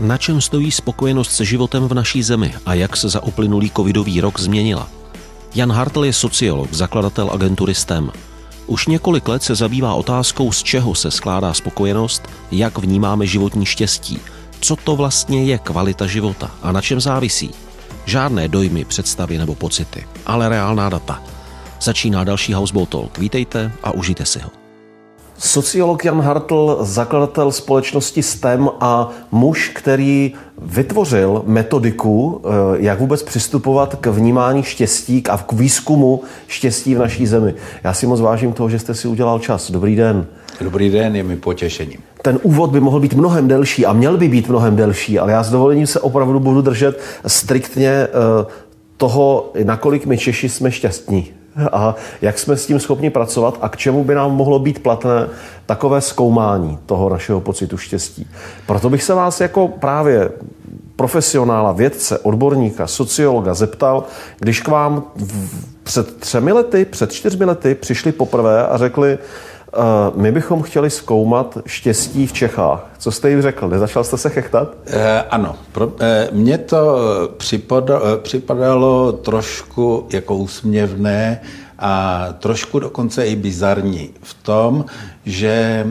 Na čem stojí spokojenost se životem v naší zemi a jak se za uplynulý covidový rok změnila? Jan Hartl je sociolog, zakladatel agentury STEM. Už několik let se zabývá otázkou, z čeho se skládá spokojenost, jak vnímáme životní štěstí, co to vlastně je kvalita života a na čem závisí. Žádné dojmy, představy nebo pocity, ale reálná data. Začíná další Houseboat Talk. Vítejte a užijte si ho. Sociolog Jan Hartl, zakladatel společnosti STEM a muž, který vytvořil metodiku, eh, jak vůbec přistupovat k vnímání štěstí a k výzkumu štěstí v naší zemi. Já si moc vážím toho, že jste si udělal čas. Dobrý den. Dobrý den, je mi potěšením. Ten úvod by mohl být mnohem delší a měl by být mnohem delší, ale já s dovolením se opravdu budu držet striktně eh, toho, nakolik my Češi jsme šťastní a jak jsme s tím schopni pracovat a k čemu by nám mohlo být platné takové zkoumání toho našeho pocitu štěstí. Proto bych se vás jako právě profesionála, vědce, odborníka, sociologa zeptal, když k vám před třemi lety, před čtyřmi lety přišli poprvé a řekli, my bychom chtěli zkoumat štěstí v Čechách. Co jste jim řekl? Nezačal jste se chechtat? Uh, ano. Pro, uh, mně to připadalo, připadalo trošku jako úsměvné a trošku dokonce i bizarní v tom, že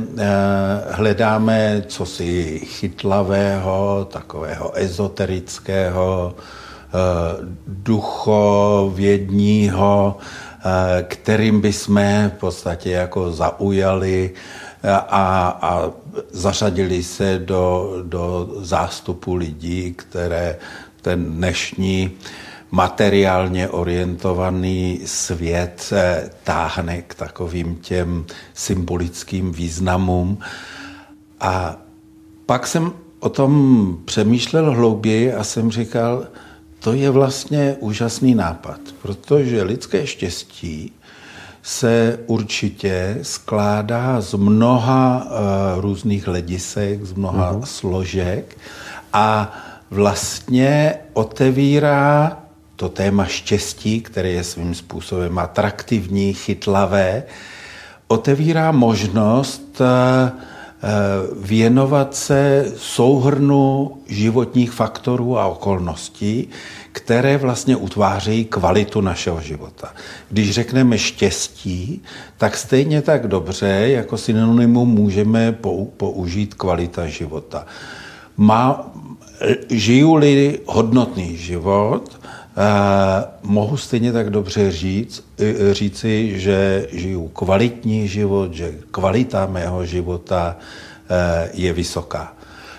hledáme cosi chytlavého, takového ezoterického, duchovědního, Eh, kterým bychom v podstatě jako zaujali eh, a, a zařadili se do, do zástupu lidí, které ten dnešní materiálně orientovaný svět eh, táhne k takovým těm symbolickým významům. A pak jsem o tom přemýšlel hlouběji a jsem říkal, to je vlastně úžasný nápad, protože lidské štěstí se určitě skládá z mnoha uh, různých hledisek, z mnoha uh-huh. složek a vlastně otevírá to téma štěstí, které je svým způsobem atraktivní, chytlavé, otevírá možnost uh, věnovat se souhrnu životních faktorů a okolností, které vlastně utvářejí kvalitu našeho života. Když řekneme štěstí, tak stejně tak dobře jako synonymum můžeme použít kvalita života. Má, žiju-li hodnotný život, mohu stejně tak dobře říct, říci, že žiju kvalitní život, že kvalita mého života uh, je vysoká.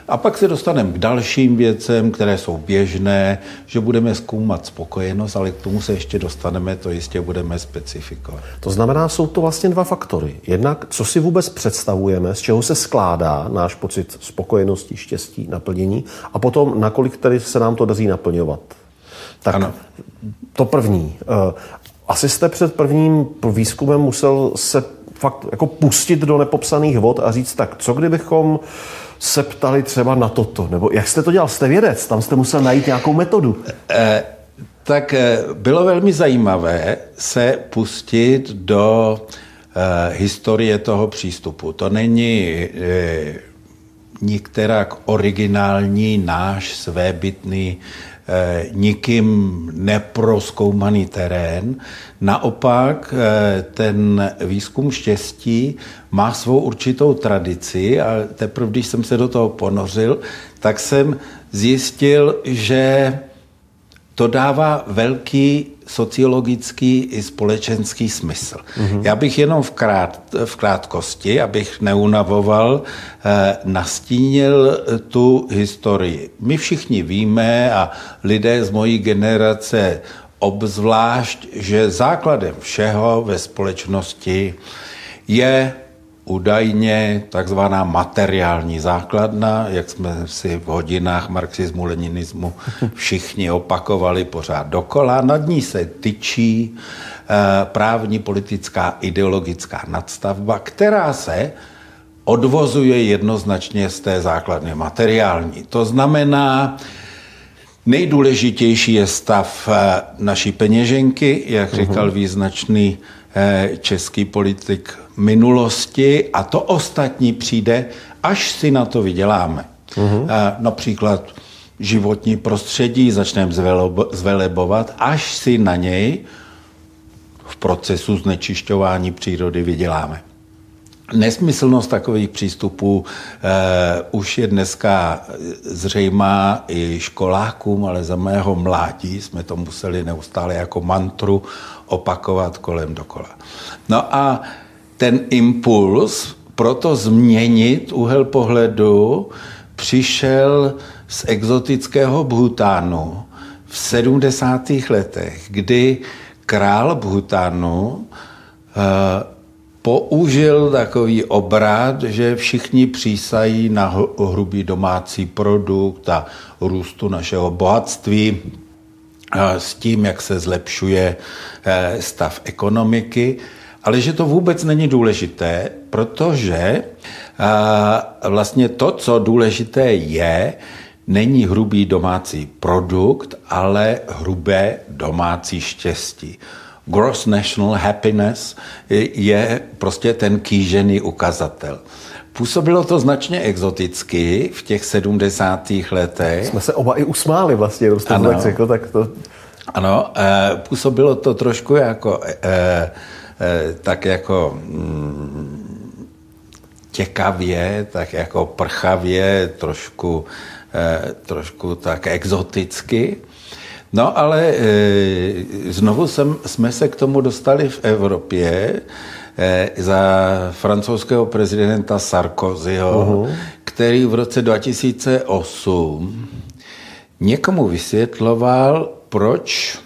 A pak se dostaneme k dalším věcem, které jsou běžné, že budeme zkoumat spokojenost, ale k tomu se ještě dostaneme, to jistě budeme specifikovat. To znamená, jsou to vlastně dva faktory. Jednak, co si vůbec představujeme, z čeho se skládá náš pocit spokojenosti, štěstí, naplnění a potom, nakolik tedy se nám to daří naplňovat. Tak ano. to první. Eh, asi jste před prvním výzkumem musel se fakt jako pustit do nepopsaných vod a říct, tak co kdybychom se ptali třeba na toto? Nebo jak jste to dělal? Jste vědec, tam jste musel najít nějakou metodu. Eh, tak eh, bylo velmi zajímavé se pustit do eh, historie toho přístupu. To není eh, nikterak originální náš svébytný nikým neproskoumaný terén. Naopak eh, ten výzkum štěstí má svou určitou tradici a teprve, když jsem se do toho ponořil, tak jsem zjistil, že to dává velký sociologický i společenský smysl. Mm-hmm. Já bych jenom v, krát, v krátkosti, abych neunavoval, eh, nastínil tu historii. My všichni víme a lidé z mojí generace obzvlášť, že základem všeho ve společnosti je údajně takzvaná materiální základna, jak jsme si v hodinách marxismu, leninismu všichni opakovali pořád dokola. Nad ní se tyčí eh, právní, politická, ideologická nadstavba, která se odvozuje jednoznačně z té základny materiální. To znamená, nejdůležitější je stav eh, naší peněženky, jak říkal mhm. význačný český politik minulosti a to ostatní přijde, až si na to vyděláme. Uh-huh. Například životní prostředí začneme zvelebovat, až si na něj v procesu znečišťování přírody vyděláme. Nesmyslnost takových přístupů eh, už je dneska zřejmá i školákům, ale za mého mládí jsme to museli neustále jako mantru opakovat kolem dokola. No a ten impuls proto změnit úhel pohledu přišel z exotického Bhutánu v 70. letech, kdy král Bhutánu eh, použil takový obrat, že všichni přísají na hrubý domácí produkt a růstu našeho bohatství s tím, jak se zlepšuje eh, stav ekonomiky, ale že to vůbec není důležité, protože vlastně to, co důležité je, není hrubý domácí produkt, ale hrubé domácí štěstí gross national happiness je prostě ten kýžený ukazatel. Působilo to značně exoticky v těch 70. letech. Jsme se oba i usmáli vlastně, když to tak řekl, tak to... Ano, eh, působilo to trošku jako, eh, eh, tak jako mm, těkavě, tak jako prchavě, trošku, trošku tak exoticky. No ale e, znovu jsem, jsme se k tomu dostali v Evropě e, za francouzského prezidenta Sarkozyho, uh-huh. který v roce 2008 někomu vysvětloval, proč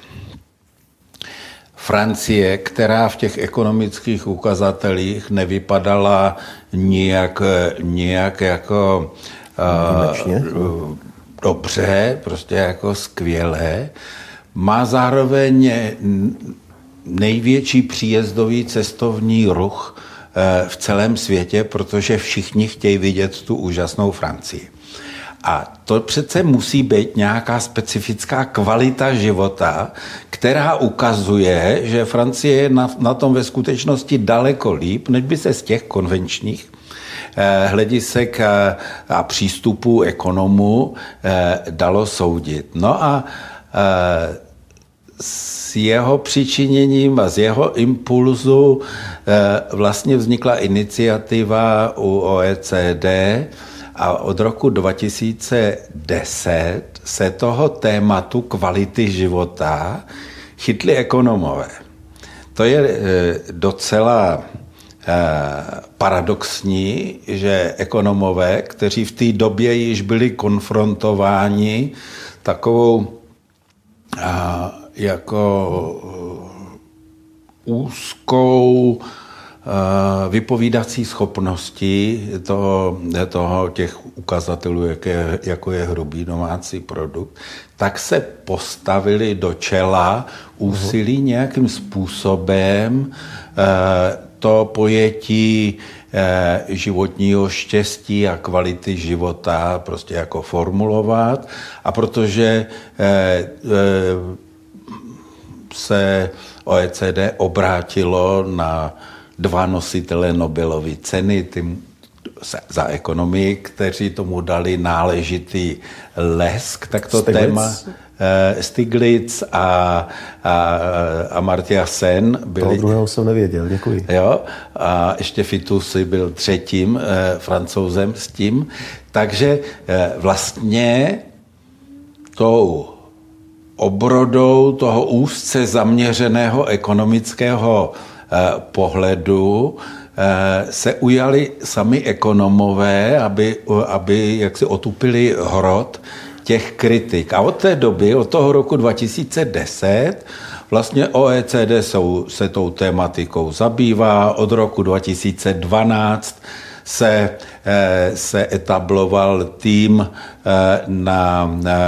Francie, která v těch ekonomických ukazatelích nevypadala nijak, nijak jako uh, dobře, prostě jako skvělé, má zároveň největší příjezdový cestovní ruch eh, v celém světě, protože všichni chtějí vidět tu úžasnou Francii. A to přece musí být nějaká specifická kvalita života, která ukazuje, že Francie je na, na tom ve skutečnosti daleko líp, než by se z těch konvenčních hledisek eh, a přístupu ekonomů eh, dalo soudit. No a s jeho přičiněním a z jeho impulzu vlastně vznikla iniciativa u OECD a od roku 2010 se toho tématu kvality života chytli ekonomové. To je docela Eh, paradoxní, že ekonomové, kteří v té době již byli konfrontováni takovou jako úzkou vypovídací schopnosti toho, toho těch ukazatelů, jak je, jako je hrubý domácí produkt, tak se postavili do čela úsilí nějakým způsobem to pojetí eh, životního štěstí a kvality života prostě jako formulovat. A protože eh, eh, se OECD obrátilo na dva nositele Nobelovy ceny, tím za ekonomii, kteří tomu dali náležitý lesk, tak to Stiglitz. téma Stiglitz a, a, a Martia Sen byli... Toho druhého jsem nevěděl, děkuji. Jo, a ještě Fitusi byl třetím uh, francouzem s tím. Takže uh, vlastně tou obrodou toho úzce zaměřeného ekonomického pohledu Eh, se ujali sami ekonomové, aby, aby jak si otupili hrot těch kritik. A od té doby, od toho roku 2010, vlastně OECD jsou, se tou tématikou zabývá. Od roku 2012 se, eh, se etabloval tým eh, na, na,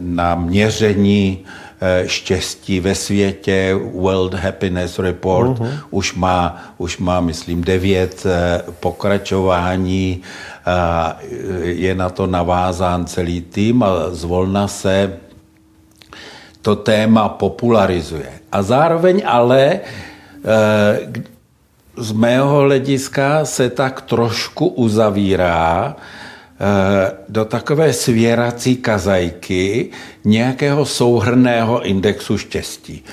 na měření Eh, štěstí ve světě, World Happiness Report, uh-huh. už, má, už má, myslím, devět eh, pokračování, je na to navázán celý tým a zvolna se to téma popularizuje. A zároveň ale eh, z mého hlediska se tak trošku uzavírá do takové svěrací kazajky nějakého souhrného indexu štěstí.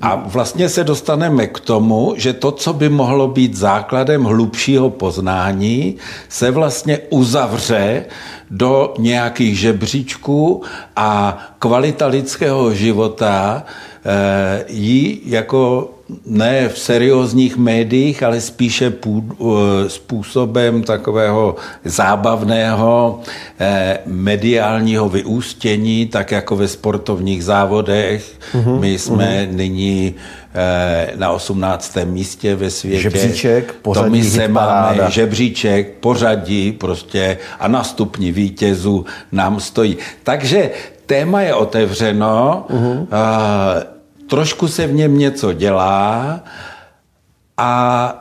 A vlastně se dostaneme k tomu, že to, co by mohlo být základem hlubšího poznání, se vlastně uzavře do nějakých žebříčků a kvalita lidského života eh, jí jako ne v seriózních médiích, ale spíše pů, eh, způsobem takového zábavného eh, mediálního vyústění, tak jako ve sportovních závodech. Uhum, My jsme uhum. nyní eh, na 18. místě ve světě. Žebříček, pořadí, to my se máme žebříček, pořadí prostě a na stupni vítězů nám stojí. Takže téma je otevřeno. Uhum trošku se v něm něco dělá a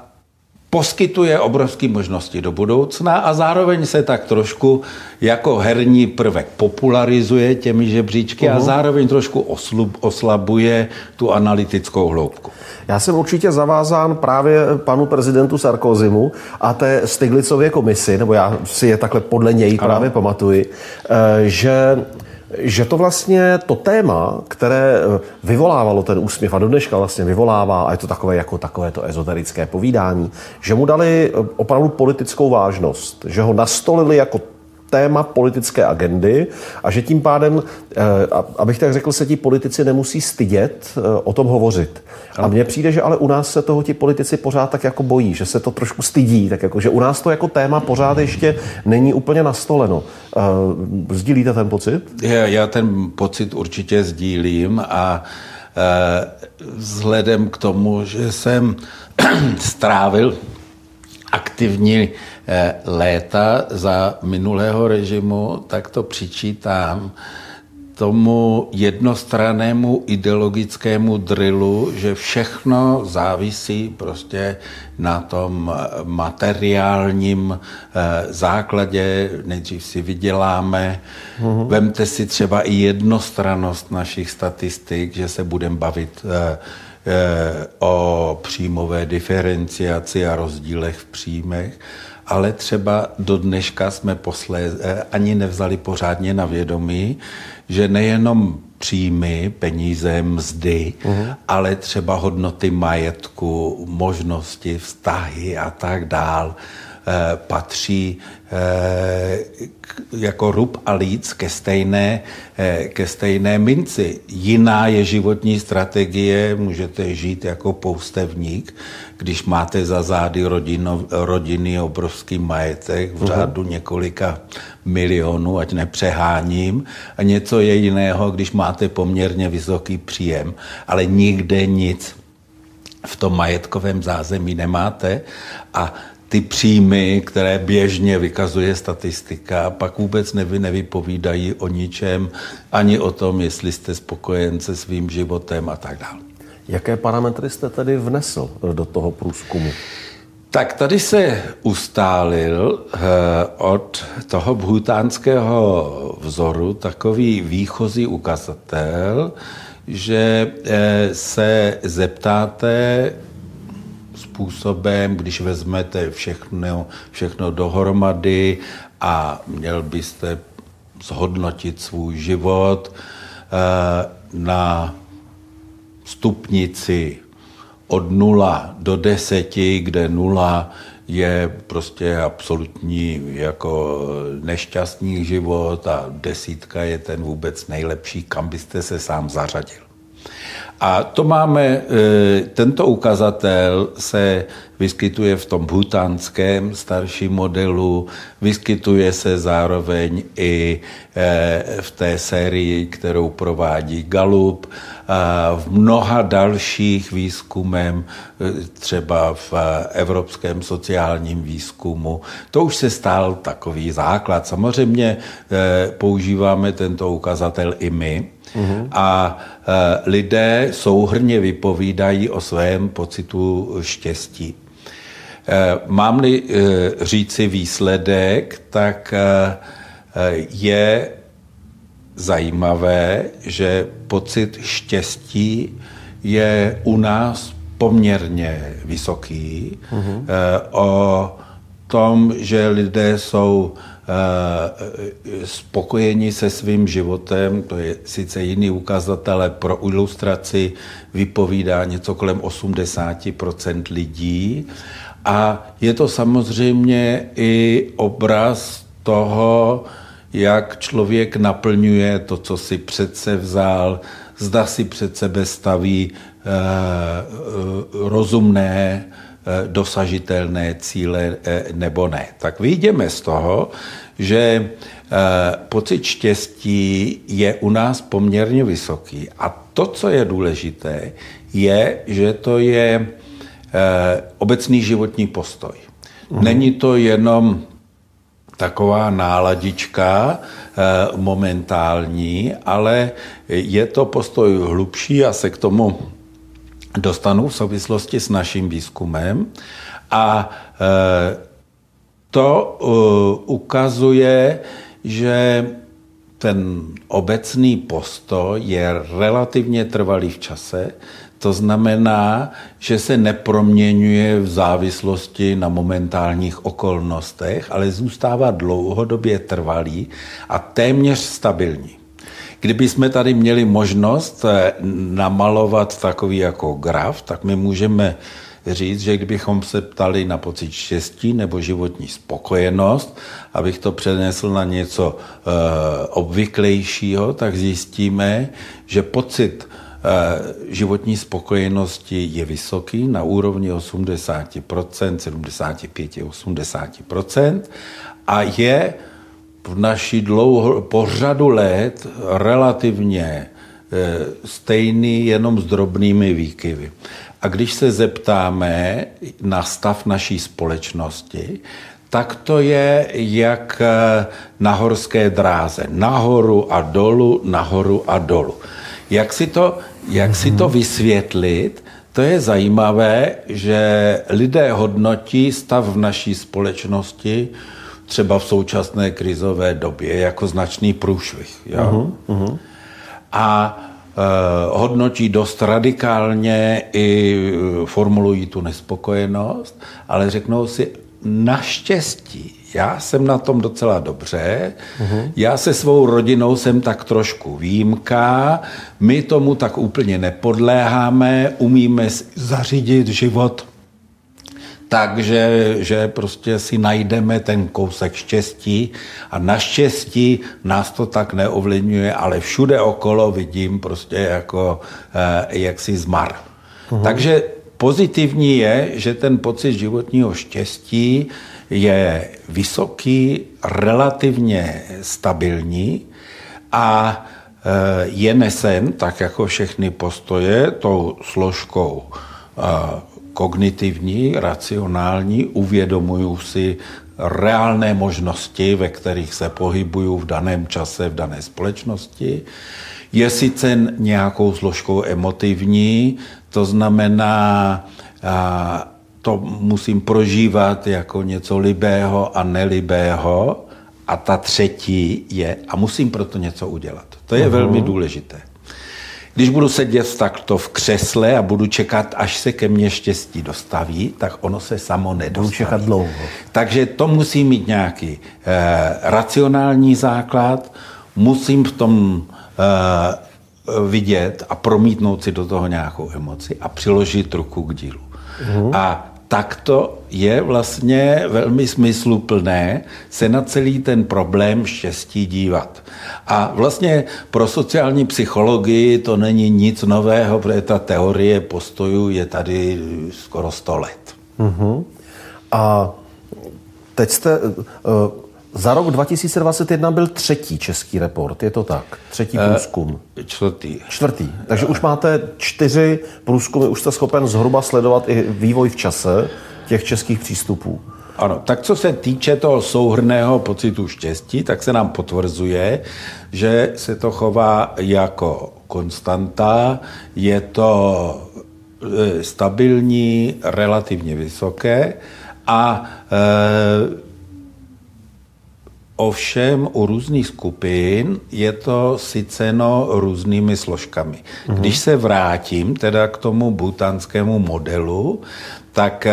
poskytuje obrovské možnosti do budoucna a zároveň se tak trošku jako herní prvek popularizuje těmi žebříčky uh-huh. a zároveň trošku oslub, oslabuje tu analytickou hloubku. Já jsem určitě zavázán právě panu prezidentu Sarkozymu a té Stiglicově komisi, nebo já si je takhle podle něj ano. právě pamatuji, eh, že že to vlastně to téma, které eh, vyvolávalo ten úsměv a do dneška vlastně vyvolává, a je to takové jako takové to ezoterické povídání, že mu dali eh, opravdu politickou vážnost, že ho nastolili jako téma politické agendy a že tím pádem, eh, abych tak řekl, se ti politici nemusí stydět o tom hovořit. A mně přijde, že ale u nás se toho ti politici pořád tak jako bojí, že se to trošku stydí, tak jako, že u nás to jako téma pořád ještě není úplně nastoleno. Uh, sdílíte ten pocit? Já, já ten pocit určitě sdílím a vzhledem k tomu, že jsem strávil aktivní eh, léta za minulého režimu, tak to přičítám tomu jednostrannému ideologickému drillu, že všechno závisí prostě na tom materiálním eh, základě. Nejdřív si vyděláme. Mm-hmm. Vemte si třeba i jednostranost našich statistik, že se budeme bavit eh, eh, o příjmové diferenciaci a rozdílech v příjmech ale třeba do dneška jsme posléze ani nevzali pořádně na vědomí, že nejenom příjmy, peníze, mzdy, uh-huh. ale třeba hodnoty majetku, možnosti, vztahy a tak dál patří eh, jako rub a líc ke stejné, eh, ke stejné minci. Jiná je životní strategie, můžete žít jako poustevník, když máte za zády rodino, rodiny obrovský majetek v mhm. řádu několika milionů, ať nepřeháním, a něco je jiného, když máte poměrně vysoký příjem, ale nikde nic v tom majetkovém zázemí nemáte a ty příjmy, které běžně vykazuje statistika, pak vůbec nevy, nevypovídají o ničem, ani o tom, jestli jste spokojen se svým životem a tak dále. Jaké parametry jste tedy vnesl do toho průzkumu? Tak tady se ustálil eh, od toho bhutánského vzoru takový výchozí ukazatel, že eh, se zeptáte způsobem, když vezmete všechno, všechno dohromady a měl byste zhodnotit svůj život eh, na stupnici od nula do deseti, kde nula je prostě absolutní jako nešťastný život a desítka je ten vůbec nejlepší, kam byste se sám zařadil. A to máme, e, tento ukazatel se vyskytuje v tom bhutanském starším modelu, vyskytuje se zároveň i e, v té sérii, kterou provádí Galup, a v mnoha dalších výzkumem, e, třeba v evropském sociálním výzkumu. To už se stál takový základ. Samozřejmě používáme tento ukazatel i my, A e, lidé souhrně vypovídají o svém pocitu štěstí. E, mám-li e, říci výsledek, tak je zajímavé, že pocit štěstí je u nás poměrně vysoký. Uhum. O tom, že lidé jsou spokojeni se svým životem, to je sice jiný ukazatel, ale pro ilustraci vypovídá něco kolem 80% lidí. A je to samozřejmě i obraz toho, jak člověk naplňuje to, co si přece vzal, zda si před sebe staví eh, rozumné, eh, dosažitelné cíle eh, nebo ne. Tak vyjdeme z toho, že pocit štěstí je u nás poměrně vysoký. A to, co je důležité, je, že to je obecný životní postoj. Mhm. Není to jenom taková náladička eh, momentální, ale je to postoj hlubší a se k tomu dostanu v souvislosti s naším výzkumem. A eh, to eh, ukazuje, že ten obecný postoj je relativně trvalý v čase, to znamená, že se neproměňuje v závislosti na momentálních okolnostech, ale zůstává dlouhodobě trvalý a téměř stabilní. Kdyby jsme tady měli možnost eh, namalovat takový jako graf, tak my můžeme říct, že kdybychom se ptali na pocit štěstí nebo životní spokojenost, abych to přenesl na něco e, obvyklejšího, tak zjistíme, že pocit Eh, životní spokojenosti je vysoký na úrovni 80%, 75-80% a je v naší dlouho, po řadu let relativně eh, stejný jenom s drobnými výkyvy. A když se zeptáme na stav naší společnosti, tak to je jak eh, na horské dráze. Nahoru a dolu, nahoru a dolu. Jak si to, jak si to vysvětlit? To je zajímavé, že lidé hodnotí stav v naší společnosti třeba v současné krizové době jako značný průšvih. Jo? Uh-huh, A uh, hodnotí dost radikálně i uh, formulují tu nespokojenost, ale řeknou si, naštěstí já jsem na tom docela dobře, uh-huh. já se svou rodinou jsem tak trošku výjimka, my tomu tak úplně nepodléháme, umíme zařídit život takže že prostě si najdeme ten kousek štěstí a naštěstí nás to tak neovlivňuje, ale všude okolo vidím prostě jako eh, jaksi zmar. Uh-huh. Takže pozitivní je, že ten pocit životního štěstí je vysoký, relativně stabilní a e, je nesen, tak jako všechny postoje, tou složkou e, kognitivní, racionální, uvědomuju si reálné možnosti, ve kterých se pohybuju v daném čase, v dané společnosti. Je sice nějakou složkou emotivní, to znamená, to musím prožívat jako něco libého a nelibého. A ta třetí je, a musím proto něco udělat. To je uh-huh. velmi důležité. Když budu sedět takto v křesle a budu čekat, až se ke mně štěstí dostaví, tak ono se samo nedostaví. Budu čekat dlouho. Takže to musí mít nějaký eh, racionální základ, musím v tom eh, vidět a promítnout si do toho nějakou emoci a přiložit ruku k dílu. Uh-huh. A tak to je vlastně velmi smysluplné se na celý ten problém štěstí dívat. A vlastně pro sociální psychologii to není nic nového, protože ta teorie postojů je tady skoro 100 let. Uh-huh. A teď jste, uh, za rok 2021 byl třetí český report, je to tak? Třetí eh, průzkum. E, čtvrtý. Čtvrtý. Takže e. už máte čtyři průzkumy, už jste schopen zhruba sledovat i vývoj v čase těch českých přístupů. Ano, tak co se týče toho souhrného pocitu štěstí, tak se nám potvrzuje, že se to chová jako konstanta, je to e, stabilní, relativně vysoké a e, Ovšem u různých skupin je to syceno různými složkami. Mm-hmm. Když se vrátím teda k tomu butanskému modelu, tak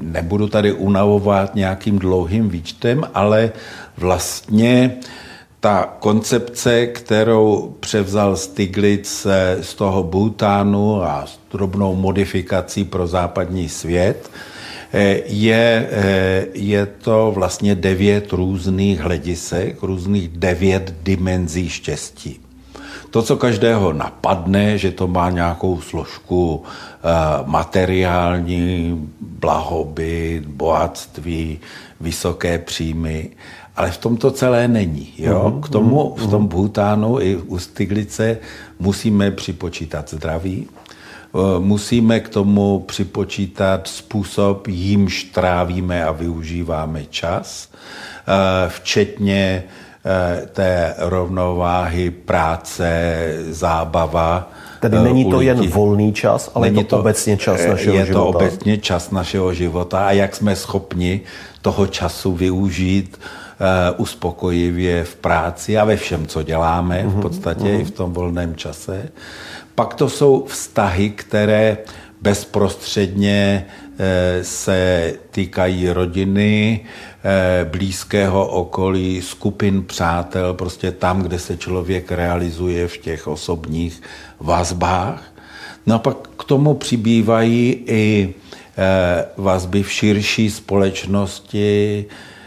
nebudu tady unavovat nějakým dlouhým výčtem, ale vlastně ta koncepce, kterou převzal Stiglitz z toho Bhutánu a s drobnou modifikací pro západní svět, eh, je, eh, je to vlastně devět různých hledisek, různých devět dimenzí štěstí. To, co každého napadne, že to má nějakou složku eh, materiální, blahobyt, bohatství, vysoké příjmy, ale v tom to celé není. Jo? Mhm, K tomu v tom mhm. Bhutánu i u Stiglice musíme připočítat zdraví, eh, musíme k tomu připočítat způsob, jímž trávíme a využíváme čas, eh, včetně eh, té rovnováhy práce, zábava. Tedy není to jen volný čas, ale není je to, to obecně čas našeho je života. Je to obecně čas našeho života a jak jsme schopni toho času využít Eh, uspokojivě v práci a ve všem, co děláme, v mhm, podstatě mm-hmm. i v tom volném čase. Pak to jsou vztahy, které bezprostředně eh, se týkají rodiny, eh, blízkého okolí, skupin přátel, prostě tam, kde se člověk realizuje v těch osobních vazbách. No a pak k tomu přibývají i vazby v širší společnosti, Eh,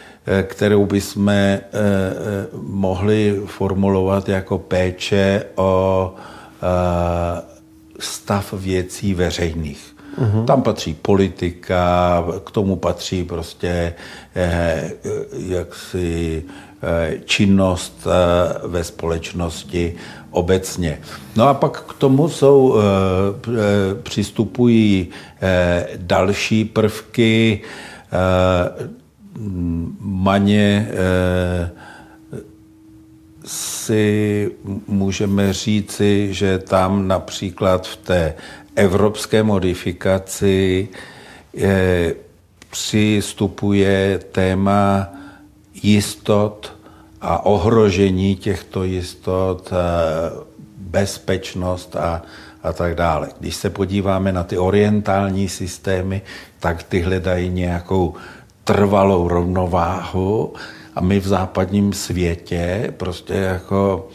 kterou bychom eh, eh, mohli formulovat jako péče o stav věcí veřejných. Uhum. Tam patří politika, k tomu patří prostě jaksi činnost ve společnosti obecně. No a pak k tomu jsou, přistupují další prvky, Maně eh, si můžeme říci, že tam například v té evropské modifikaci eh, přistupuje téma jistot a ohrožení těchto jistot, eh, bezpečnost a, a tak dále. Když se podíváme na ty orientální systémy, tak ty hledají nějakou trvalou rovnováhu a my v západním světě prostě jako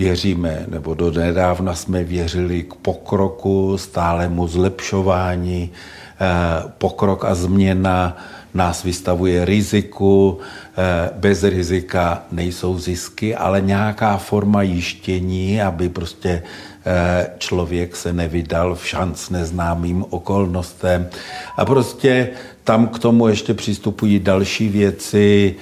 věříme, nebo do nedávna jsme věřili k pokroku, stálemu zlepšování, eh, pokrok a změna nás vystavuje riziku, eh, bez rizika nejsou zisky, ale nějaká forma jištění, aby prostě eh, člověk se nevydal v šanc neznámým okolnostem. A prostě tam k tomu ještě přistupují další věci,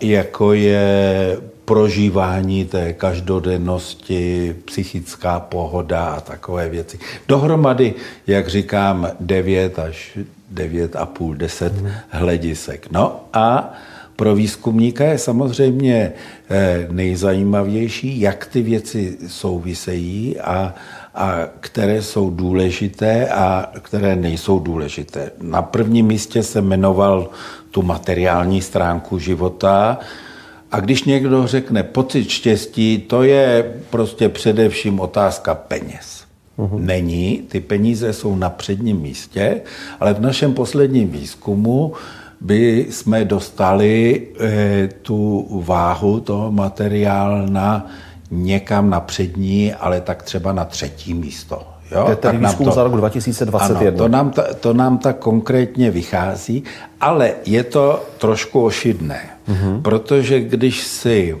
jako je prožívání té každodennosti, psychická pohoda a takové věci. Dohromady, jak říkám, 9 až 9 a půl, 10 hmm. hledisek. No a pro výzkumníka je samozřejmě eh, nejzajímavější, jak ty věci souvisejí a, a které jsou důležité a které nejsou důležité. Na prvním místě se jmenoval tu materiální stránku života, a když někdo řekne pocit štěstí, to je prostě především otázka peněz. Uhum. Není, ty peníze jsou na předním místě, ale v našem posledním výzkumu by jsme dostali e, tu váhu toho materiálna někam na přední, ale tak třeba na třetí místo. Jo? To je tedy výzkum to, za rok 2021. Ano, to nám, ta, to nám tak konkrétně vychází, ale je to trošku ošidné, mm-hmm. protože když si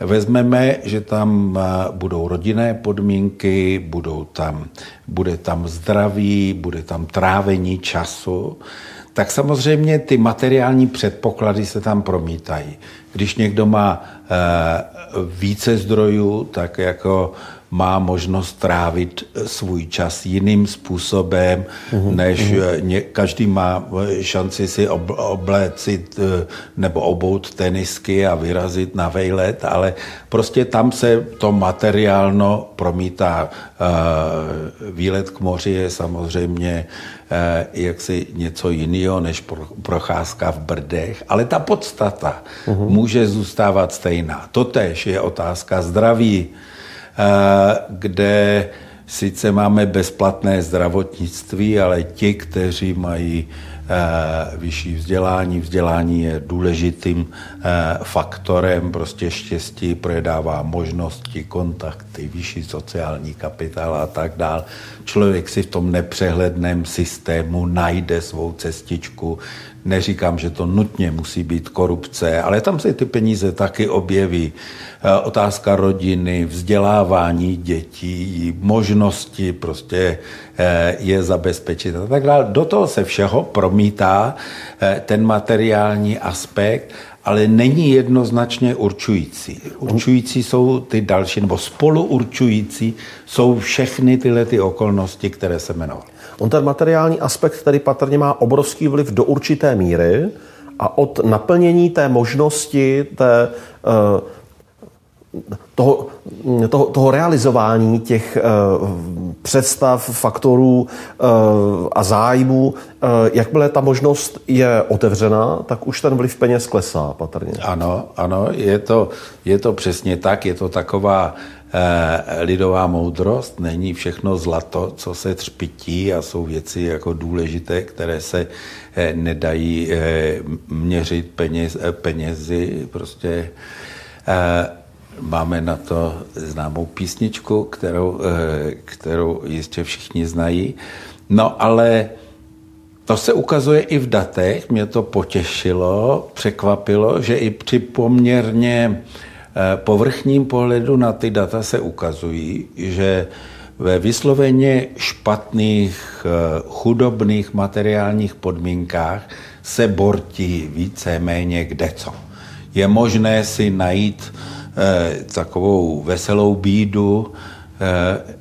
vezmeme, že tam budou rodinné podmínky, budou tam, bude tam zdraví, bude tam trávení času, tak samozřejmě ty materiální předpoklady se tam promítají. Když někdo má více zdrojů, tak jako má možnost trávit svůj čas jiným způsobem, uhum, než uhum. každý má šanci si oblécit eh, nebo obout tenisky a vyrazit na vejlet, ale prostě tam se to materiálno promítá. Eh, výlet k moři je samozřejmě eh, jaksi něco jiného než procházka v Brdech, ale ta podstata uhum. může zůstávat stejná. Totež je otázka zdraví, Eh, kde sice máme bezplatné zdravotnictví, ale ti, kteří mají Eh, vyšší vzdělání. Vzdělání je důležitým eh, faktorem, prostě štěstí projedává možnosti, kontakty, vyšší sociální kapitál a tak dál. Člověk si v tom nepřehledném systému najde svou cestičku. Neříkám, že to nutně musí být korupce, ale tam se ty peníze taky objeví. Eh, otázka rodiny, vzdělávání dětí, možnosti prostě eh, je zabezpečit a tak dále. Do toho se všeho promítá eh, ten materiální aspekt, ale není jednoznačně určující. Určující jsou ty další, nebo spoluurčující jsou všechny tyhle ty okolnosti, které se jmenovaly. On ten materiální aspekt tady patrně má obrovský vliv do určité míry a od naplnění té možnosti, té uh, toho, toho, toho realizování těch uh, představ, faktorů uh, a zájmů, jakmile ta možnost je otevřena, tak už ten vliv peněz klesá patrně. Ano, ano, je to, je to přesně tak, je to taková lidová moudrost, není všechno zlato, co se třpití a jsou věci jako důležité, které se uh, nedají uh, měřit peněz, penězi, prostě Máme na to známou písničku, kterou, eh, kterou jistě všichni znají. No ale to se ukazuje i v datech, mě to potěšilo, překvapilo, že i při poměrně eh, povrchním pohledu na ty data se ukazují, že ve vysloveně špatných, eh, chudobných materiálních podmínkách se bortí více-méně kde co. Je možné si najít Eh, takovou veselou bídu, eh,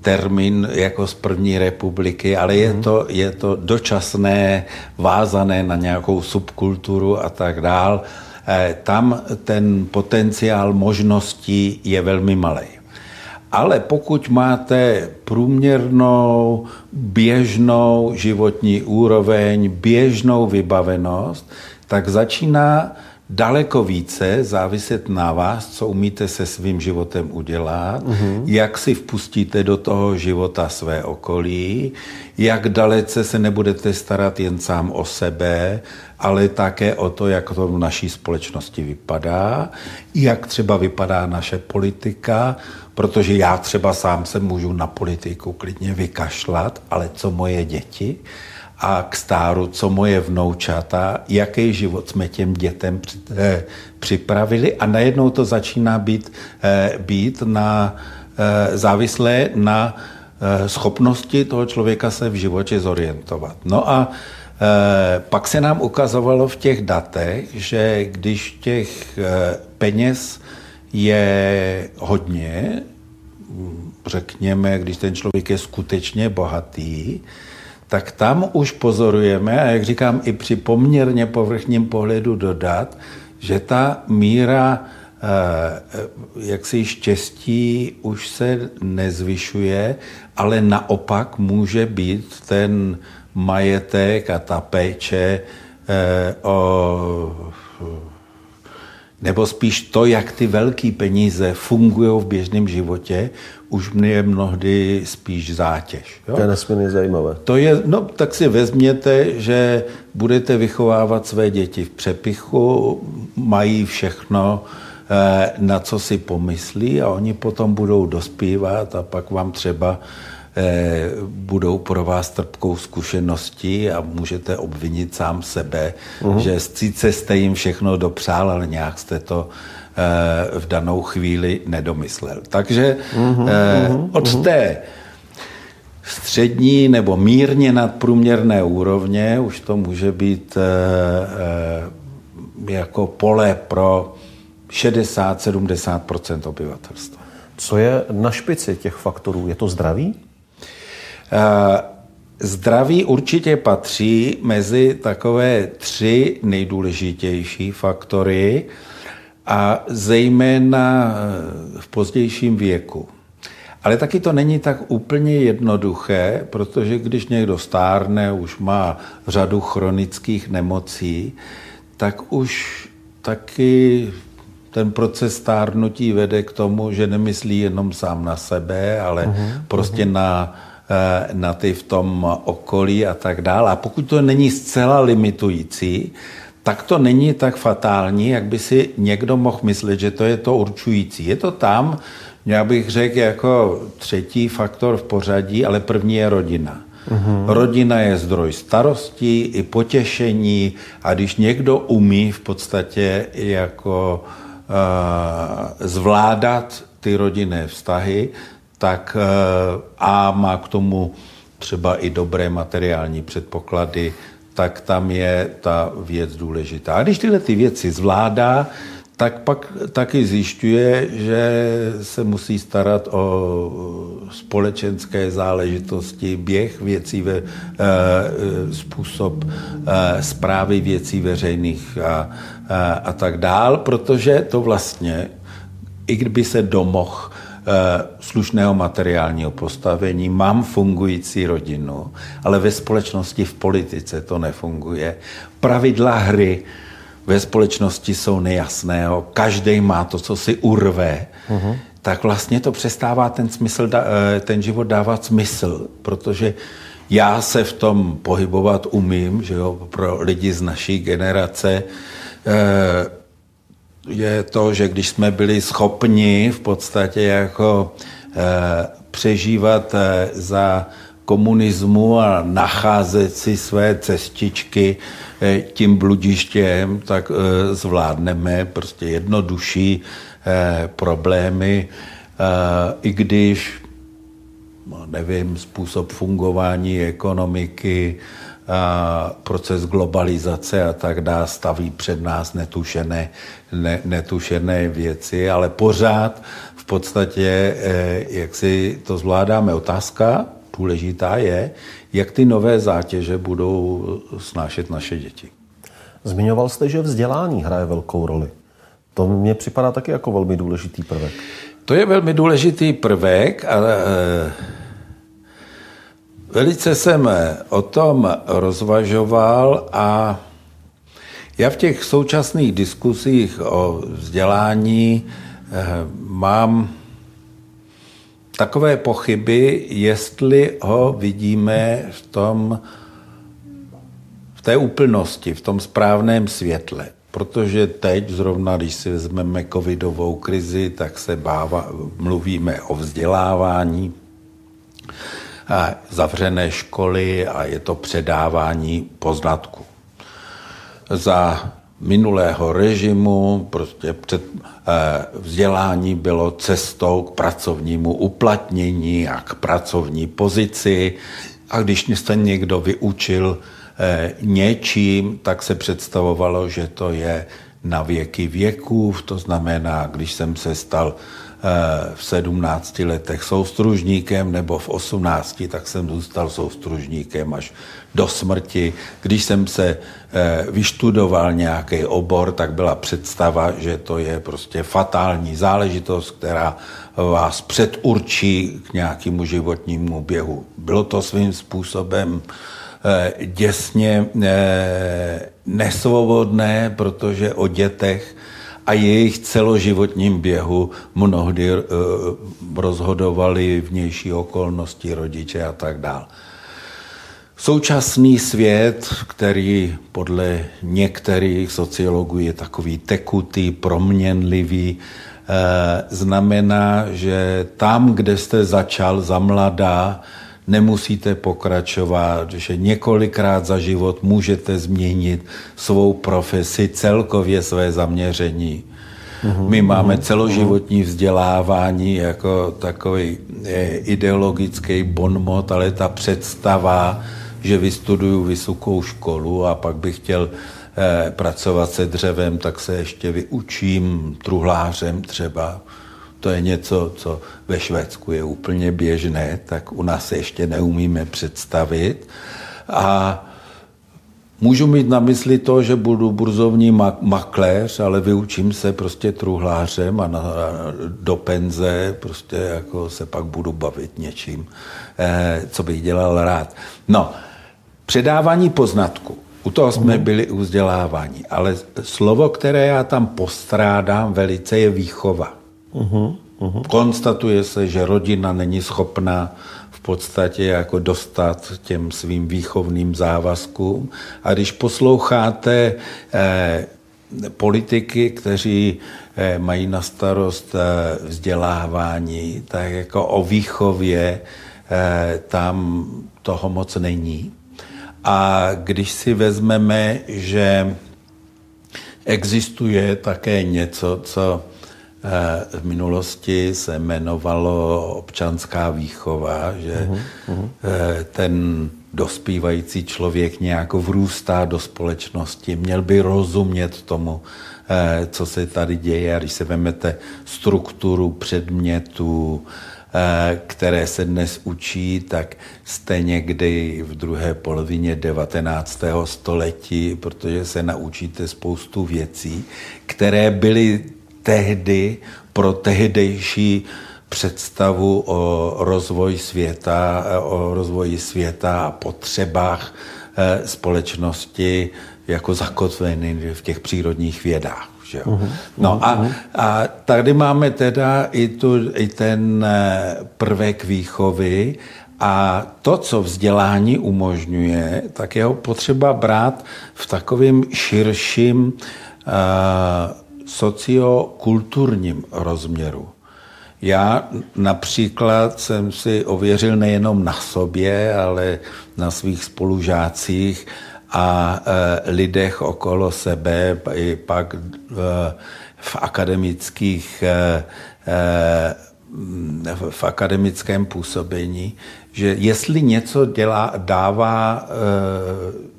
termín jako z první republiky, ale je mhm. to, je to dočasné, vázané na nějakou subkulturu a tak dál. Eh, tam ten potenciál možností je velmi malý. Ale pokud máte průměrnou, běžnou životní úroveň, běžnou vybavenost, tak začíná daleko více záviset na vás, co umíte se svým životem udělat, mm-hmm. jak si vpustíte do toho života své okolí, jak dalece se nebudete starat jen sám o sebe, ale také o to, jak to v naší společnosti vypadá, jak třeba vypadá naše politika, protože já třeba sám se můžu na politiku klidně vykašlat, ale co moje děti? a k stáru, co moje vnoučata, jaký život jsme těm dětem eh, připravili a najednou to začíná být, eh, být na, eh, závislé na schopnosti toho člověka se v životě zorientovat. No a pak se nám ukazovalo v těch datech, že když těch peněz je hodně, řekněme, když ten člověk je skutečně bohatý, tak tam už pozorujeme, a jak říkám, i při poměrně povrchním pohledu dodat, že ta míra eh, jaksi štěstí už se nezvyšuje, ale naopak může být ten majetek a ta péče eh, o nebo spíš to, jak ty velké peníze fungují v běžném životě, už mě je mnohdy spíš zátěž. Jo? To je nesmírně zajímavé. To je, no tak si vezměte, že budete vychovávat své děti v přepichu, mají všechno, eh, na co si pomyslí a oni potom budou dospívat a pak vám třeba budou pro vás trpkou zkušeností a můžete obvinit sám sebe, uh-huh. že sice jste jim všechno dopřál, ale nějak jste to eh, v danou chvíli nedomyslel. Takže uh-huh. od té střední nebo mírně nadprůměrné úrovně už to může být jako pole pro 60-70% obyvatelstva. Co je na špici těch faktorů? Je to zdraví? Eh, zdraví určitě patří mezi takové tři nejdůležitější faktory a zejména eh, v pozdějším věku. Ale taky to není tak úplně jednoduché, protože když někdo stárne, už má řadu chronických nemocí, tak už taky ten proces stárnutí vede k tomu, že nemyslí jenom sám na sebe, ale uh-huh. prostě uh-huh. na, na ty v tom okolí a tak dále. A pokud to není zcela limitující, tak to není tak fatální, jak by si někdo mohl myslet, že to je to určující. Je to tam, já bych řekl, jako třetí faktor v pořadí, ale první je rodina. Uhum. Rodina je zdroj starostí i potěšení a když někdo umí v podstatě jako uh, zvládat ty rodinné vztahy, tak uh, a má k tomu třeba i dobré materiální předpoklady, tak tam je ta věc důležitá. A když tyhle ty věci zvládá, tak pak taky zjišťuje, že se musí starat o společenské záležitosti, běh věcí, ve, e, způsob zprávy věcí veřejných a, a, a tak dál, protože to vlastně, i kdyby se domohl slušného materiálního postavení, mám fungující rodinu, ale ve společnosti, v politice to nefunguje. Pravidla hry ve společnosti jsou nejasné, každý má to, co si urve, uh-huh. tak vlastně to přestává ten, smysl, eh, ten život dávat smysl, protože já se v tom pohybovat umím, že jo, pro lidi z naší generace eh, je to, že když jsme byli schopni v podstatě jako eh, přežívat za komunismu a nacházet si své cestičky eh, tím bludištěm, tak eh, zvládneme prostě jednodušší eh, problémy, i když, no, nevím, způsob fungování ekonomiky, proces globalizace a tak dále staví před nás netušené, ne, netušené věci, ale pořád v podstatě, jak si to zvládáme, otázka, důležitá je, jak ty nové zátěže budou snášet naše děti. Zmiňoval jste, že vzdělání hraje velkou roli. To mně připadá taky jako velmi důležitý prvek. To je velmi důležitý prvek, ale eh, velice jsem o tom rozvažoval a já v těch současných diskusích o vzdělání eh, mám takové pochyby, jestli ho vidíme v tom, v té úplnosti, v tom správném světle. Protože teď zrovna, když si vezmeme covidovou krizi, tak se báva, mluvíme o vzdělávání, zavřené školy a je to předávání poznatku. Za minulého režimu, prostě před eh, vzdělání bylo cestou k pracovnímu uplatnění a k pracovní pozici. A když se někdo vyučil eh, něčím, tak se představovalo, že to je na věky věků, to znamená, když jsem se stal v 17 letech soustružníkem nebo v 18, tak jsem zůstal soustružníkem až do smrti. Když jsem se eh, vyštudoval nějaký obor, tak byla představa, že to je prostě fatální záležitost, která vás předurčí k nějakému životnímu běhu. Bylo to svým způsobem eh, děsně nesvobodné, protože o dětech a jejich celoživotním běhu mnohdy eh, rozhodovali vnější okolnosti, rodiče a tak dále. Současný svět, který podle některých sociologů je takový tekutý, proměnlivý, eh, znamená, že tam, kde jste začal za mladá, nemusíte pokračovat, že několikrát za život můžete změnit svou profesi, celkově své zaměření. Mhm, My máme mhm, celoživotní vzdělávání jako takový eh, ideologický bonmot, ale ta představa, že vystuduju vysokou školu a pak bych chtěl eh, pracovat se dřevem, tak se ještě vyučím truhlářem třeba to je něco, co ve Švédsku je úplně běžné, tak u nás se ještě neumíme představit. A můžu mít na mysli to, že budu burzovní makléř, ale vyučím se prostě truhlářem a na, do penze prostě jako se pak budu bavit něčím, eh, co bych dělal rád. No, předávání poznatku. U toho jsme byli u vzdělávání. Ale slovo, které já tam postrádám velice, je výchova. Uh-huh. Konstatuje se, že rodina není schopná v podstatě jako dostat těm svým výchovným závazkům. A když posloucháte eh, politiky, kteří eh, mají na starost eh, vzdělávání, tak jako o výchově eh, tam toho moc není. A když si vezmeme, že existuje také něco, co v minulosti se jmenovalo občanská výchova, že uh-huh. ten dospívající člověk nějak vrůstá do společnosti, měl by rozumět tomu, eh, co se tady děje. A když se vezmete strukturu předmětů, eh, které se dnes učí, tak jste někdy v druhé polovině 19. století, protože se naučíte spoustu věcí, které byly tehdy pro tehdejší představu o rozvoji světa, o rozvoji světa a potřebách eh, společnosti jako zakotveny v těch přírodních vědách. Že Uh-huh. No a, a tady máme teda i, tu, i ten eh, prvek výchovy a to, co vzdělání umožňuje, tak je ho potřeba brát v takovém širším uh, sociokulturním rozměru. Já například jsem si ověřil nejenom na sobě, ale na svých spolužácích a e, lidech okolo sebe, i pak e, v akademických e, e, v akademickém působení, že jestli něco dělá, dává e,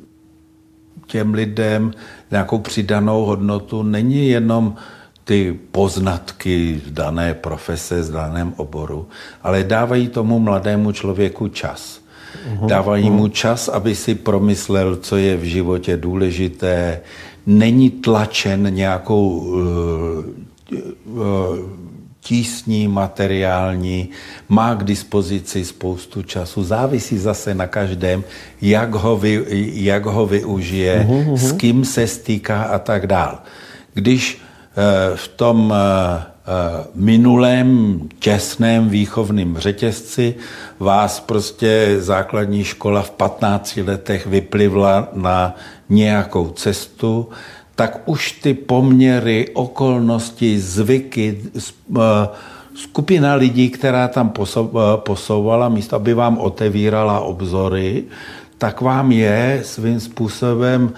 těm lidem nějakou přidanou hodnotu, není jenom ty poznatky z dané profese, z daném oboru, ale dávají tomu mladému člověku čas. Uhum, dávají mu čas, aby si promyslel, co je v životě důležité. Není tlačen nějakou uh, uh, tísní materiální, má k dispozici spoustu času. Závisí zase na každém, jak ho, vy, jak ho využije, uhum, uhum. s kým se stýká a tak dál. Když Eh, v tom eh, minulém těsném výchovném řetězci vás prostě základní škola v 15 letech vyplivla na nějakou cestu, tak už ty poměry, okolnosti, zvyky, skupina lidí, která tam posouvala, místo aby vám otevírala obzory, tak vám je svým způsobem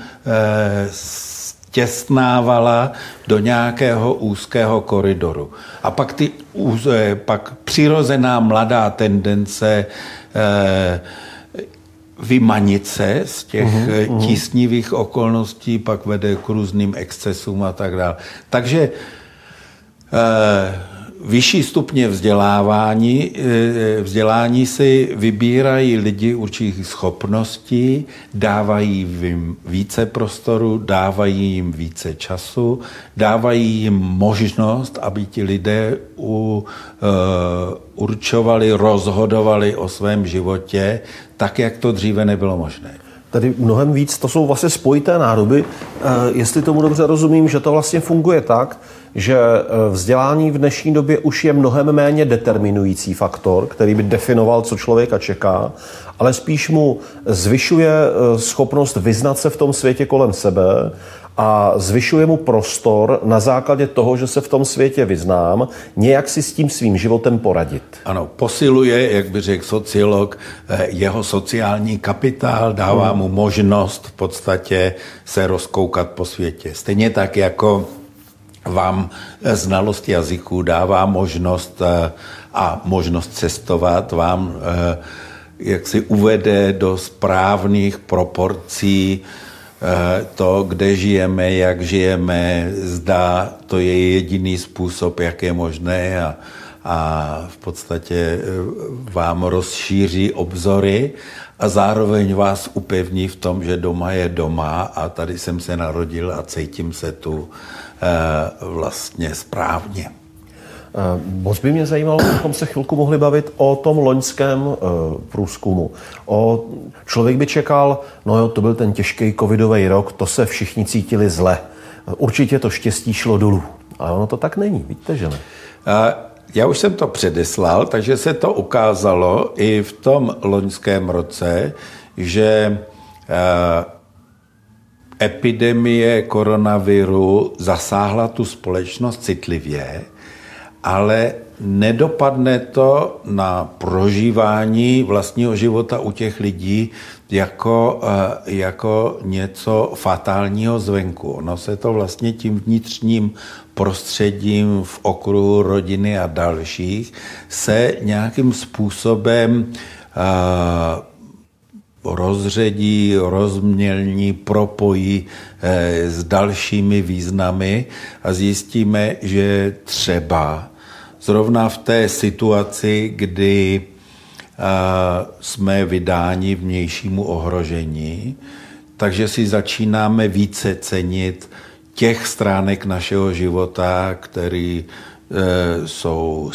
těsnávala do nějakého úzkého koridoru. A pak, ty, pak přirozená mladá tendence eh, vymanit se z těch uhum, tísnivých okolností pak vede k různým excesům a tak dále. Takže eh, vyšší stupně vzdělávání, eh, vzdělání si vybírají lidi určitých schopností, dávají jim více prostoru, dávají jim více času, dávají jim možnost, aby ti lidé u, uh, určovali, rozhodovali o svém životě tak, jak to dříve nebylo možné tedy mnohem víc, to jsou vlastně spojité nádoby. Eh, jestli tomu dobře rozumím, že to vlastně funguje tak, že eh, vzdělání v dnešní době už je mnohem méně determinující faktor, který by definoval, co člověka čeká, ale spíš mu zvyšuje eh, schopnost vyznat se v tom světě kolem sebe a zvyšuje mu prostor na základě toho, že se v tom světě vyznám, nějak si s tím svým životem poradit. Ano, posiluje, jak by řekl sociolog, eh, jeho sociální kapitál, dává mu možnost v podstatě se rozkoukat po světě. Stejně tak jako vám eh, znalost jazyků dává možnost eh, a možnost cestovat, vám jak si uvede do správných proporcí Eh, to, kde žijeme, jak žijeme, zda to je jediný způsob, jak je možné a, a v podstatě eh, vám rozšíří obzory a zároveň vás upevní v tom, že doma je doma a tady jsem se narodil a cítím se tu. eh, vlastně správně. Moc by mě zajímalo, abychom se chvilku mohli bavit o tom loňském průzkumu. O, člověk by čekal, no jo, to byl ten těžký covidový rok, to se všichni cítili zle. Určitě to štěstí šlo dolů. Ale ono to tak není, víte, že ne? Já už jsem to předeslal, takže se to ukázalo i v tom loňském roce, že epidemie koronaviru zasáhla tu společnost citlivě, ale nedopadne to na prožívání vlastního života u těch lidí jako, eh, jako něco fatálního zvenku. Ono se to vlastně tím vnitřním prostředím v okruhu rodiny a dalších se nějakým způsobem uh, rozředí, rozmělní, propojí eh, s dalšími významy a zjistíme, že třeba zrovna v té situaci, kdy eh, jsme vydáni vnějšímu ohrožení, takže si začínáme více cenit těch stránek našeho života, které eh, jsou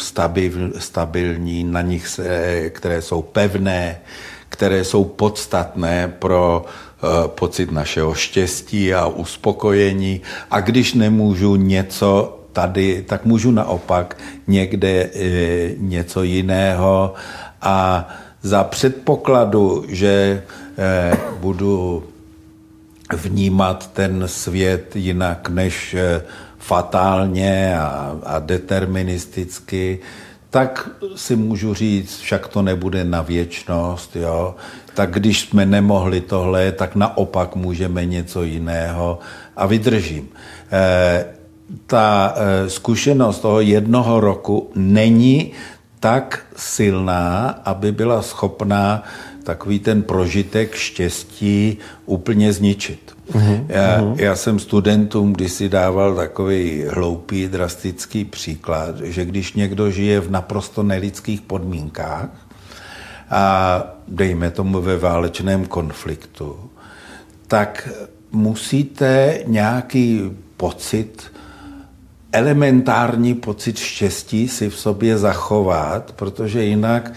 stabilní, na nich se, které jsou pevné, které jsou podstatné pro eh, pocit našeho štěstí a uspokojení. A když nemůžu něco tady, tak můžu naopak někde eh, něco jiného. A za předpokladu, že eh, budu vnímat ten svět jinak než fatálně a, a deterministicky, tak si můžu říct, však to nebude na věčnost, jo. Tak když jsme nemohli tohle, tak naopak můžeme něco jiného a vydržím. E, ta e, zkušenost toho jednoho roku není tak silná, aby byla schopná takový ten prožitek štěstí úplně zničit. Uh-huh, já, uh-huh. já jsem studentům kdysi dával takový hloupý, drastický příklad, že když někdo žije v naprosto nelidských podmínkách a dejme tomu ve válečném konfliktu, tak musíte nějaký pocit, elementární pocit štěstí si v sobě zachovat, protože jinak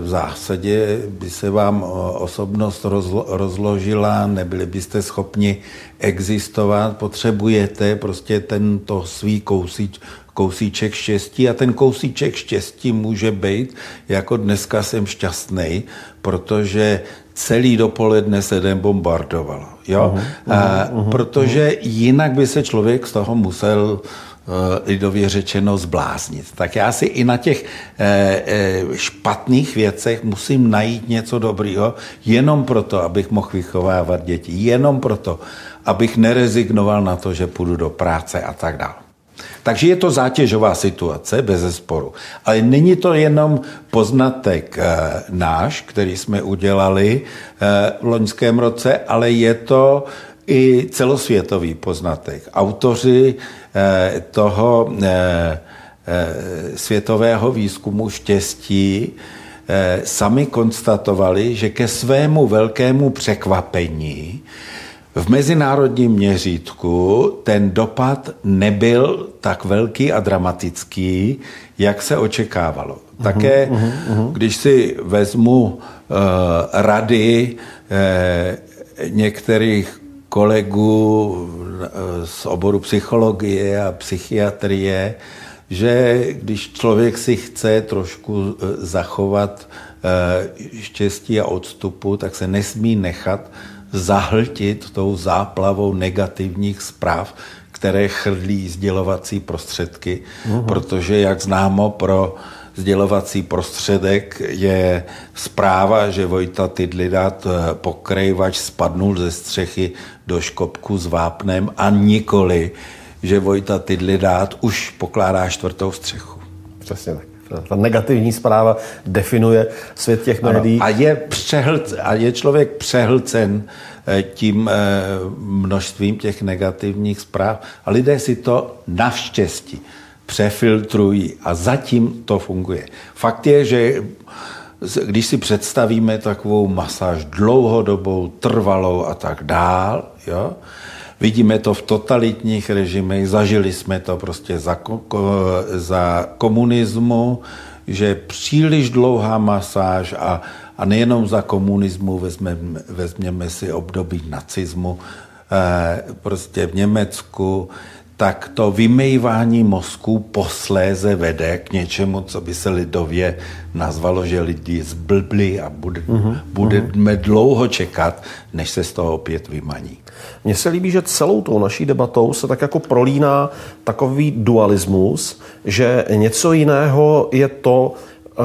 v zásadě by se vám eh, osobnost rozložila, nebyli byste schopni existovat, potřebujete prostě tento svý kousíč, kousíček štěstí a ten kousíček štěstí může být, jako dneska jsem šťastný, protože celý dopoledne se den bombardovalo. Jo? Uh-huh, uh-huh, uh-huh, protože jinak by se člověk z toho musel Eh, lidově řečeno zbláznit. Tak já si i na těch eh, eh, špatných věcech musím najít něco dobrého, jenom proto, abych mohl vychovávat děti, jenom proto, abych nerezignoval na to, že půjdu do práce a tak dále. Takže je to zátěžová situace, bez zesporu. Ale není to jenom poznatek náš, který jsme udělali v loňském roce, ale je to i celosvětový poznatek. Autoři eh, toho eh, eh, světového výzkumu štěstí sami konstatovali, že ke svému velkému překvapení v mezinárodním měřítku ten dopad nebyl tak velký a dramatický, jak se očekávalo. Také, uh-huh, uh-huh. když si vezmu uh, rady uh, některých kolegů eh, z oboru psychologie a psychiatrie, že když člověk si chce trošku eh, zachovat eh, štěstí a odstupu, tak se nesmí nechat zahltit tou záplavou negativních zpráv, které chrlí sdělovací prostředky, uhum. protože, jak známo, pro sdělovací prostředek je zpráva, že Vojta Tydlidat pokrejvač spadnul ze střechy do škopku s vápnem a nikoli, že Vojta Tydlidát už pokládá čtvrtou střechu. Přesně tak. Ta negativní zpráva definuje svět těch médií. Ano, a, je přehlc, a je člověk přehlcen eh, tím eh, množstvím těch negativních zpráv. A lidé si to naštěstí přefiltrují a zatím to funguje. Fakt je, že když si představíme takovou masáž dlouhodobou, trvalou a tak dál, jo, Vidíme to v totalitních režimech, zažili jsme to prostě za, za komunismu, že příliš dlouhá masáž a, a nejenom za komunismu, vezmeme, vezměme si období nacismu, eh, prostě v Německu, tak to vymývání mozku posléze vede k něčemu, co by se lidově nazvalo, že lidi zblbli a bude, uh-huh, budeme uh-huh. dlouho čekat, než se z toho opět vymaní. Mně se líbí, že celou tou naší debatou se tak jako prolíná takový dualismus, že něco jiného je to, eh,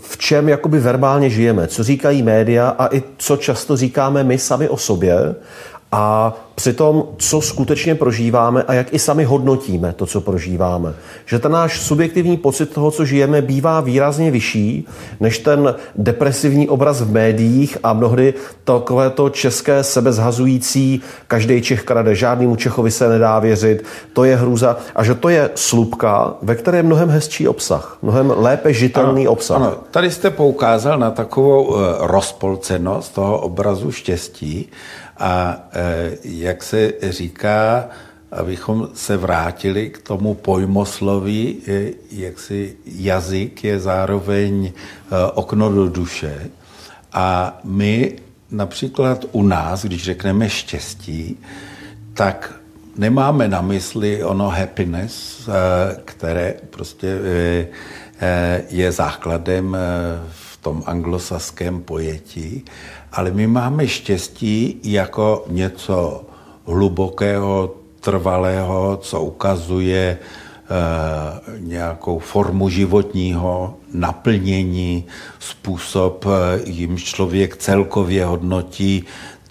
v čem jakoby verbálně žijeme, co říkají média a i co často říkáme my sami o sobě a přitom, co skutečně prožíváme a jak i sami hodnotíme to, co prožíváme. Že ten náš subjektivní pocit toho, co žijeme, bývá výrazně vyšší než ten depresivní obraz v médiích a mnohdy takové to české sebezhazující, každý Čech krade, žádnému Čechovi se nedá věřit, to je hrůza a že to je slupka, ve které je mnohem hezčí obsah, mnohem lépe žitelný ano, obsah. Ano, tady jste poukázal na takovou uh, rozpolcenost toho obrazu štěstí, a e, jak se říká, abychom se vrátili k tomu pojmosloví, e, jak si jazyk je zároveň e, okno do duše. A my například u nás, když řekneme štěstí, tak nemáme na mysli ono happiness, které prostě je základem v tom anglosaském pojetí, ale my máme štěstí jako něco hlubokého, trvalého, co ukazuje e, nějakou formu životního naplnění, způsob, eh, jimž člověk celkově hodnotí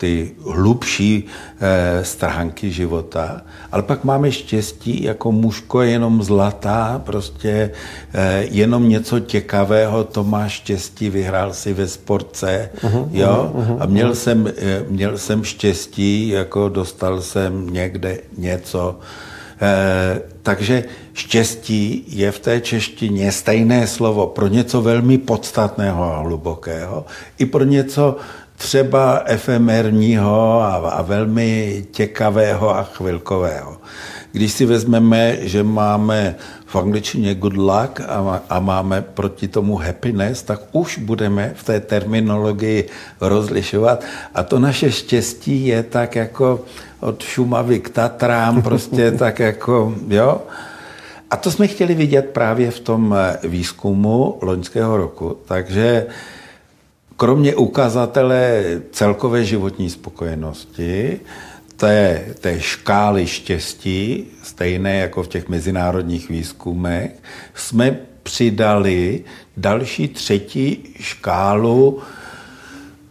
ty hlubší e, stránky života. Ale pak máme štěstí, jako mužko je jenom zlatá, prostě e, jenom něco těkavého, to má štěstí, vyhrál si ve sportce, uh-huh, jo, uh-huh, a měl, uh-huh. jsem, e, měl jsem štěstí, jako dostal jsem někde něco, E, takže štěstí je v té češtině stejné slovo pro něco velmi podstatného a hlubokého, i pro něco třeba efemerního a, a velmi těkavého a chvilkového. Když si vezmeme, že máme v angličtině good luck a, a máme proti tomu happiness, tak už budeme v té terminologii rozlišovat. A to naše štěstí je tak jako od Šumavy k Tatrám, prostě tak jako, jo. A to jsme chtěli vidět právě v tom výzkumu loňského roku. Takže kromě ukazatele celkové životní spokojenosti, té, té škály štěstí, stejné jako v těch mezinárodních výzkumech, jsme přidali další třetí škálu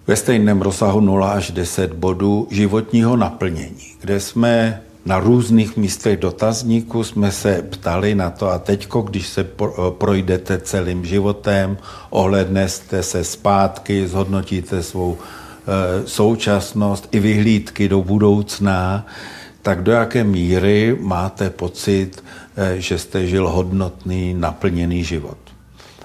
ve stejném rozsahu 0 až 10 bodů životního naplnění, kde jsme na různých místech dotazníku jsme se ptali na to a teďko, když se projdete celým životem, ohlednete se zpátky, zhodnotíte svou e, současnost i vyhlídky do budoucna, tak do jaké míry máte pocit, e, že jste žil hodnotný, naplněný život.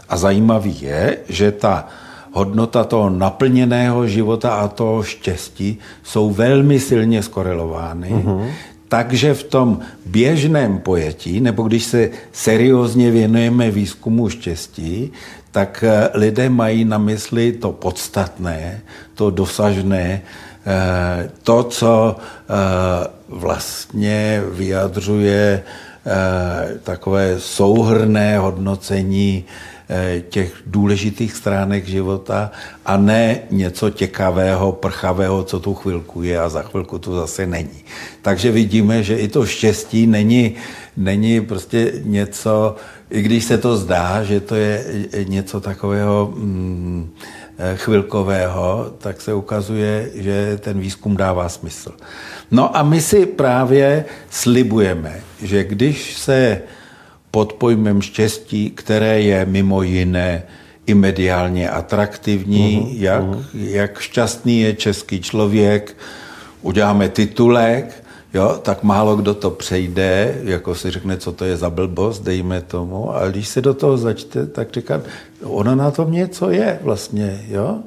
A zajímavý je, že ta hodnota toho naplněného života a toho štěstí jsou velmi silně skorelovány. Mm-hmm. Takže v tom běžném pojetí, nebo když se seriózně věnujeme výzkumu štěstí, tak eh, lidé mají na mysli to podstatné, to dosažné, eh, to, co eh, vlastně vyjadřuje takové souhrné hodnocení těch důležitých stránek života a ne něco těkavého, prchavého, co tu chvilku je a za chvilku tu zase není. Takže vidíme, že i to štěstí není, není prostě něco, i když se to zdá, že to je něco takového mm, eh, chvilkového, tak se ukazuje, že ten výzkum dává smysl. No a my si právě slibujeme, že když se pod pojmem štěstí, které je mimo jiné i mediálně atraktivní, uh-huh, jak, uh-huh. jak šťastný je český člověk, uděláme titulek, jo, tak málo kdo to přejde, jako si řekne, co to je za blbost, dejme tomu, ale když se do toho začte, tak říkám, ono na tom něco je vlastně, jo.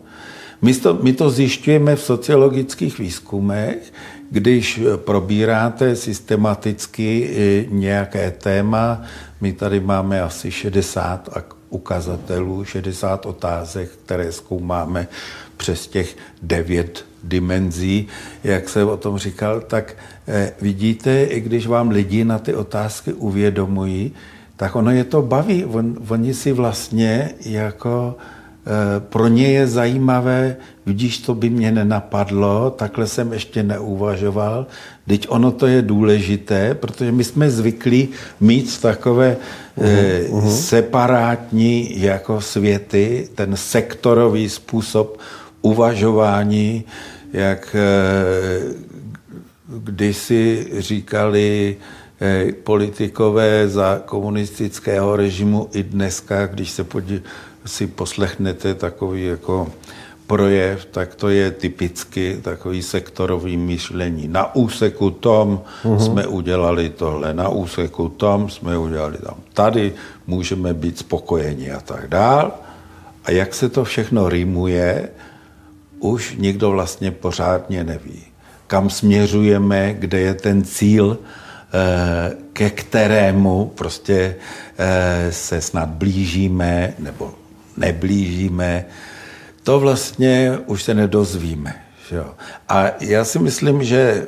My to, my to zjišťujeme v sociologických výzkumech, když probíráte systematicky nějaké téma, my tady máme asi 60 ukazatelů, 60 otázek, které zkoumáme přes těch devět dimenzí, jak se o tom říkal, tak eh, vidíte, i když vám lidi na ty otázky uvědomují, tak ono je to baví. On, oni si vlastně jako Eh, pro ně je zajímavé, vidíš, to by mě nenapadlo, takhle jsem ještě neuvažoval, teď ono to je důležité, protože my jsme zvyklí mít takové uh-huh, uh-huh. separátní jako světy, ten sektorový způsob uvažování, jak eh, když si říkali politikové za komunistického režimu i dneska, když se podí, si poslechnete takový jako projev, tak to je typicky takový sektorový myšlení. Na úseku tom uh-huh. jsme udělali tohle, na úseku tom jsme udělali tam. Tady můžeme být spokojeni a tak dál. A jak se to všechno rýmuje, už nikdo vlastně pořádně neví. Kam směřujeme, kde je ten cíl, eh, ke kterému prostě eh, se snad blížíme, nebo neblížíme, to vlastně už se nedozvíme. Že jo? A já si myslím, že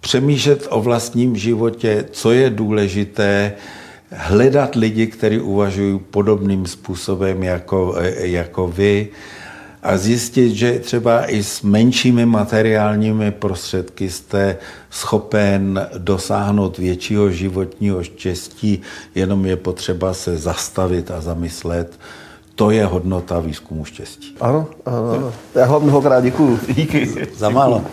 přemýšlet o vlastním životě, co je důležité, hledat lidi, kteří uvažují podobným způsobem jako, jako vy a zjistit, že třeba i s menšími materiálními prostředky jste schopen dosáhnout většího životního štěstí, jenom je potřeba se zastavit a zamyslet, to je hodnota výzkumu štěstí. Ano, ano, ano. Já vám mnohokrát děkuji. Díky. Za málo.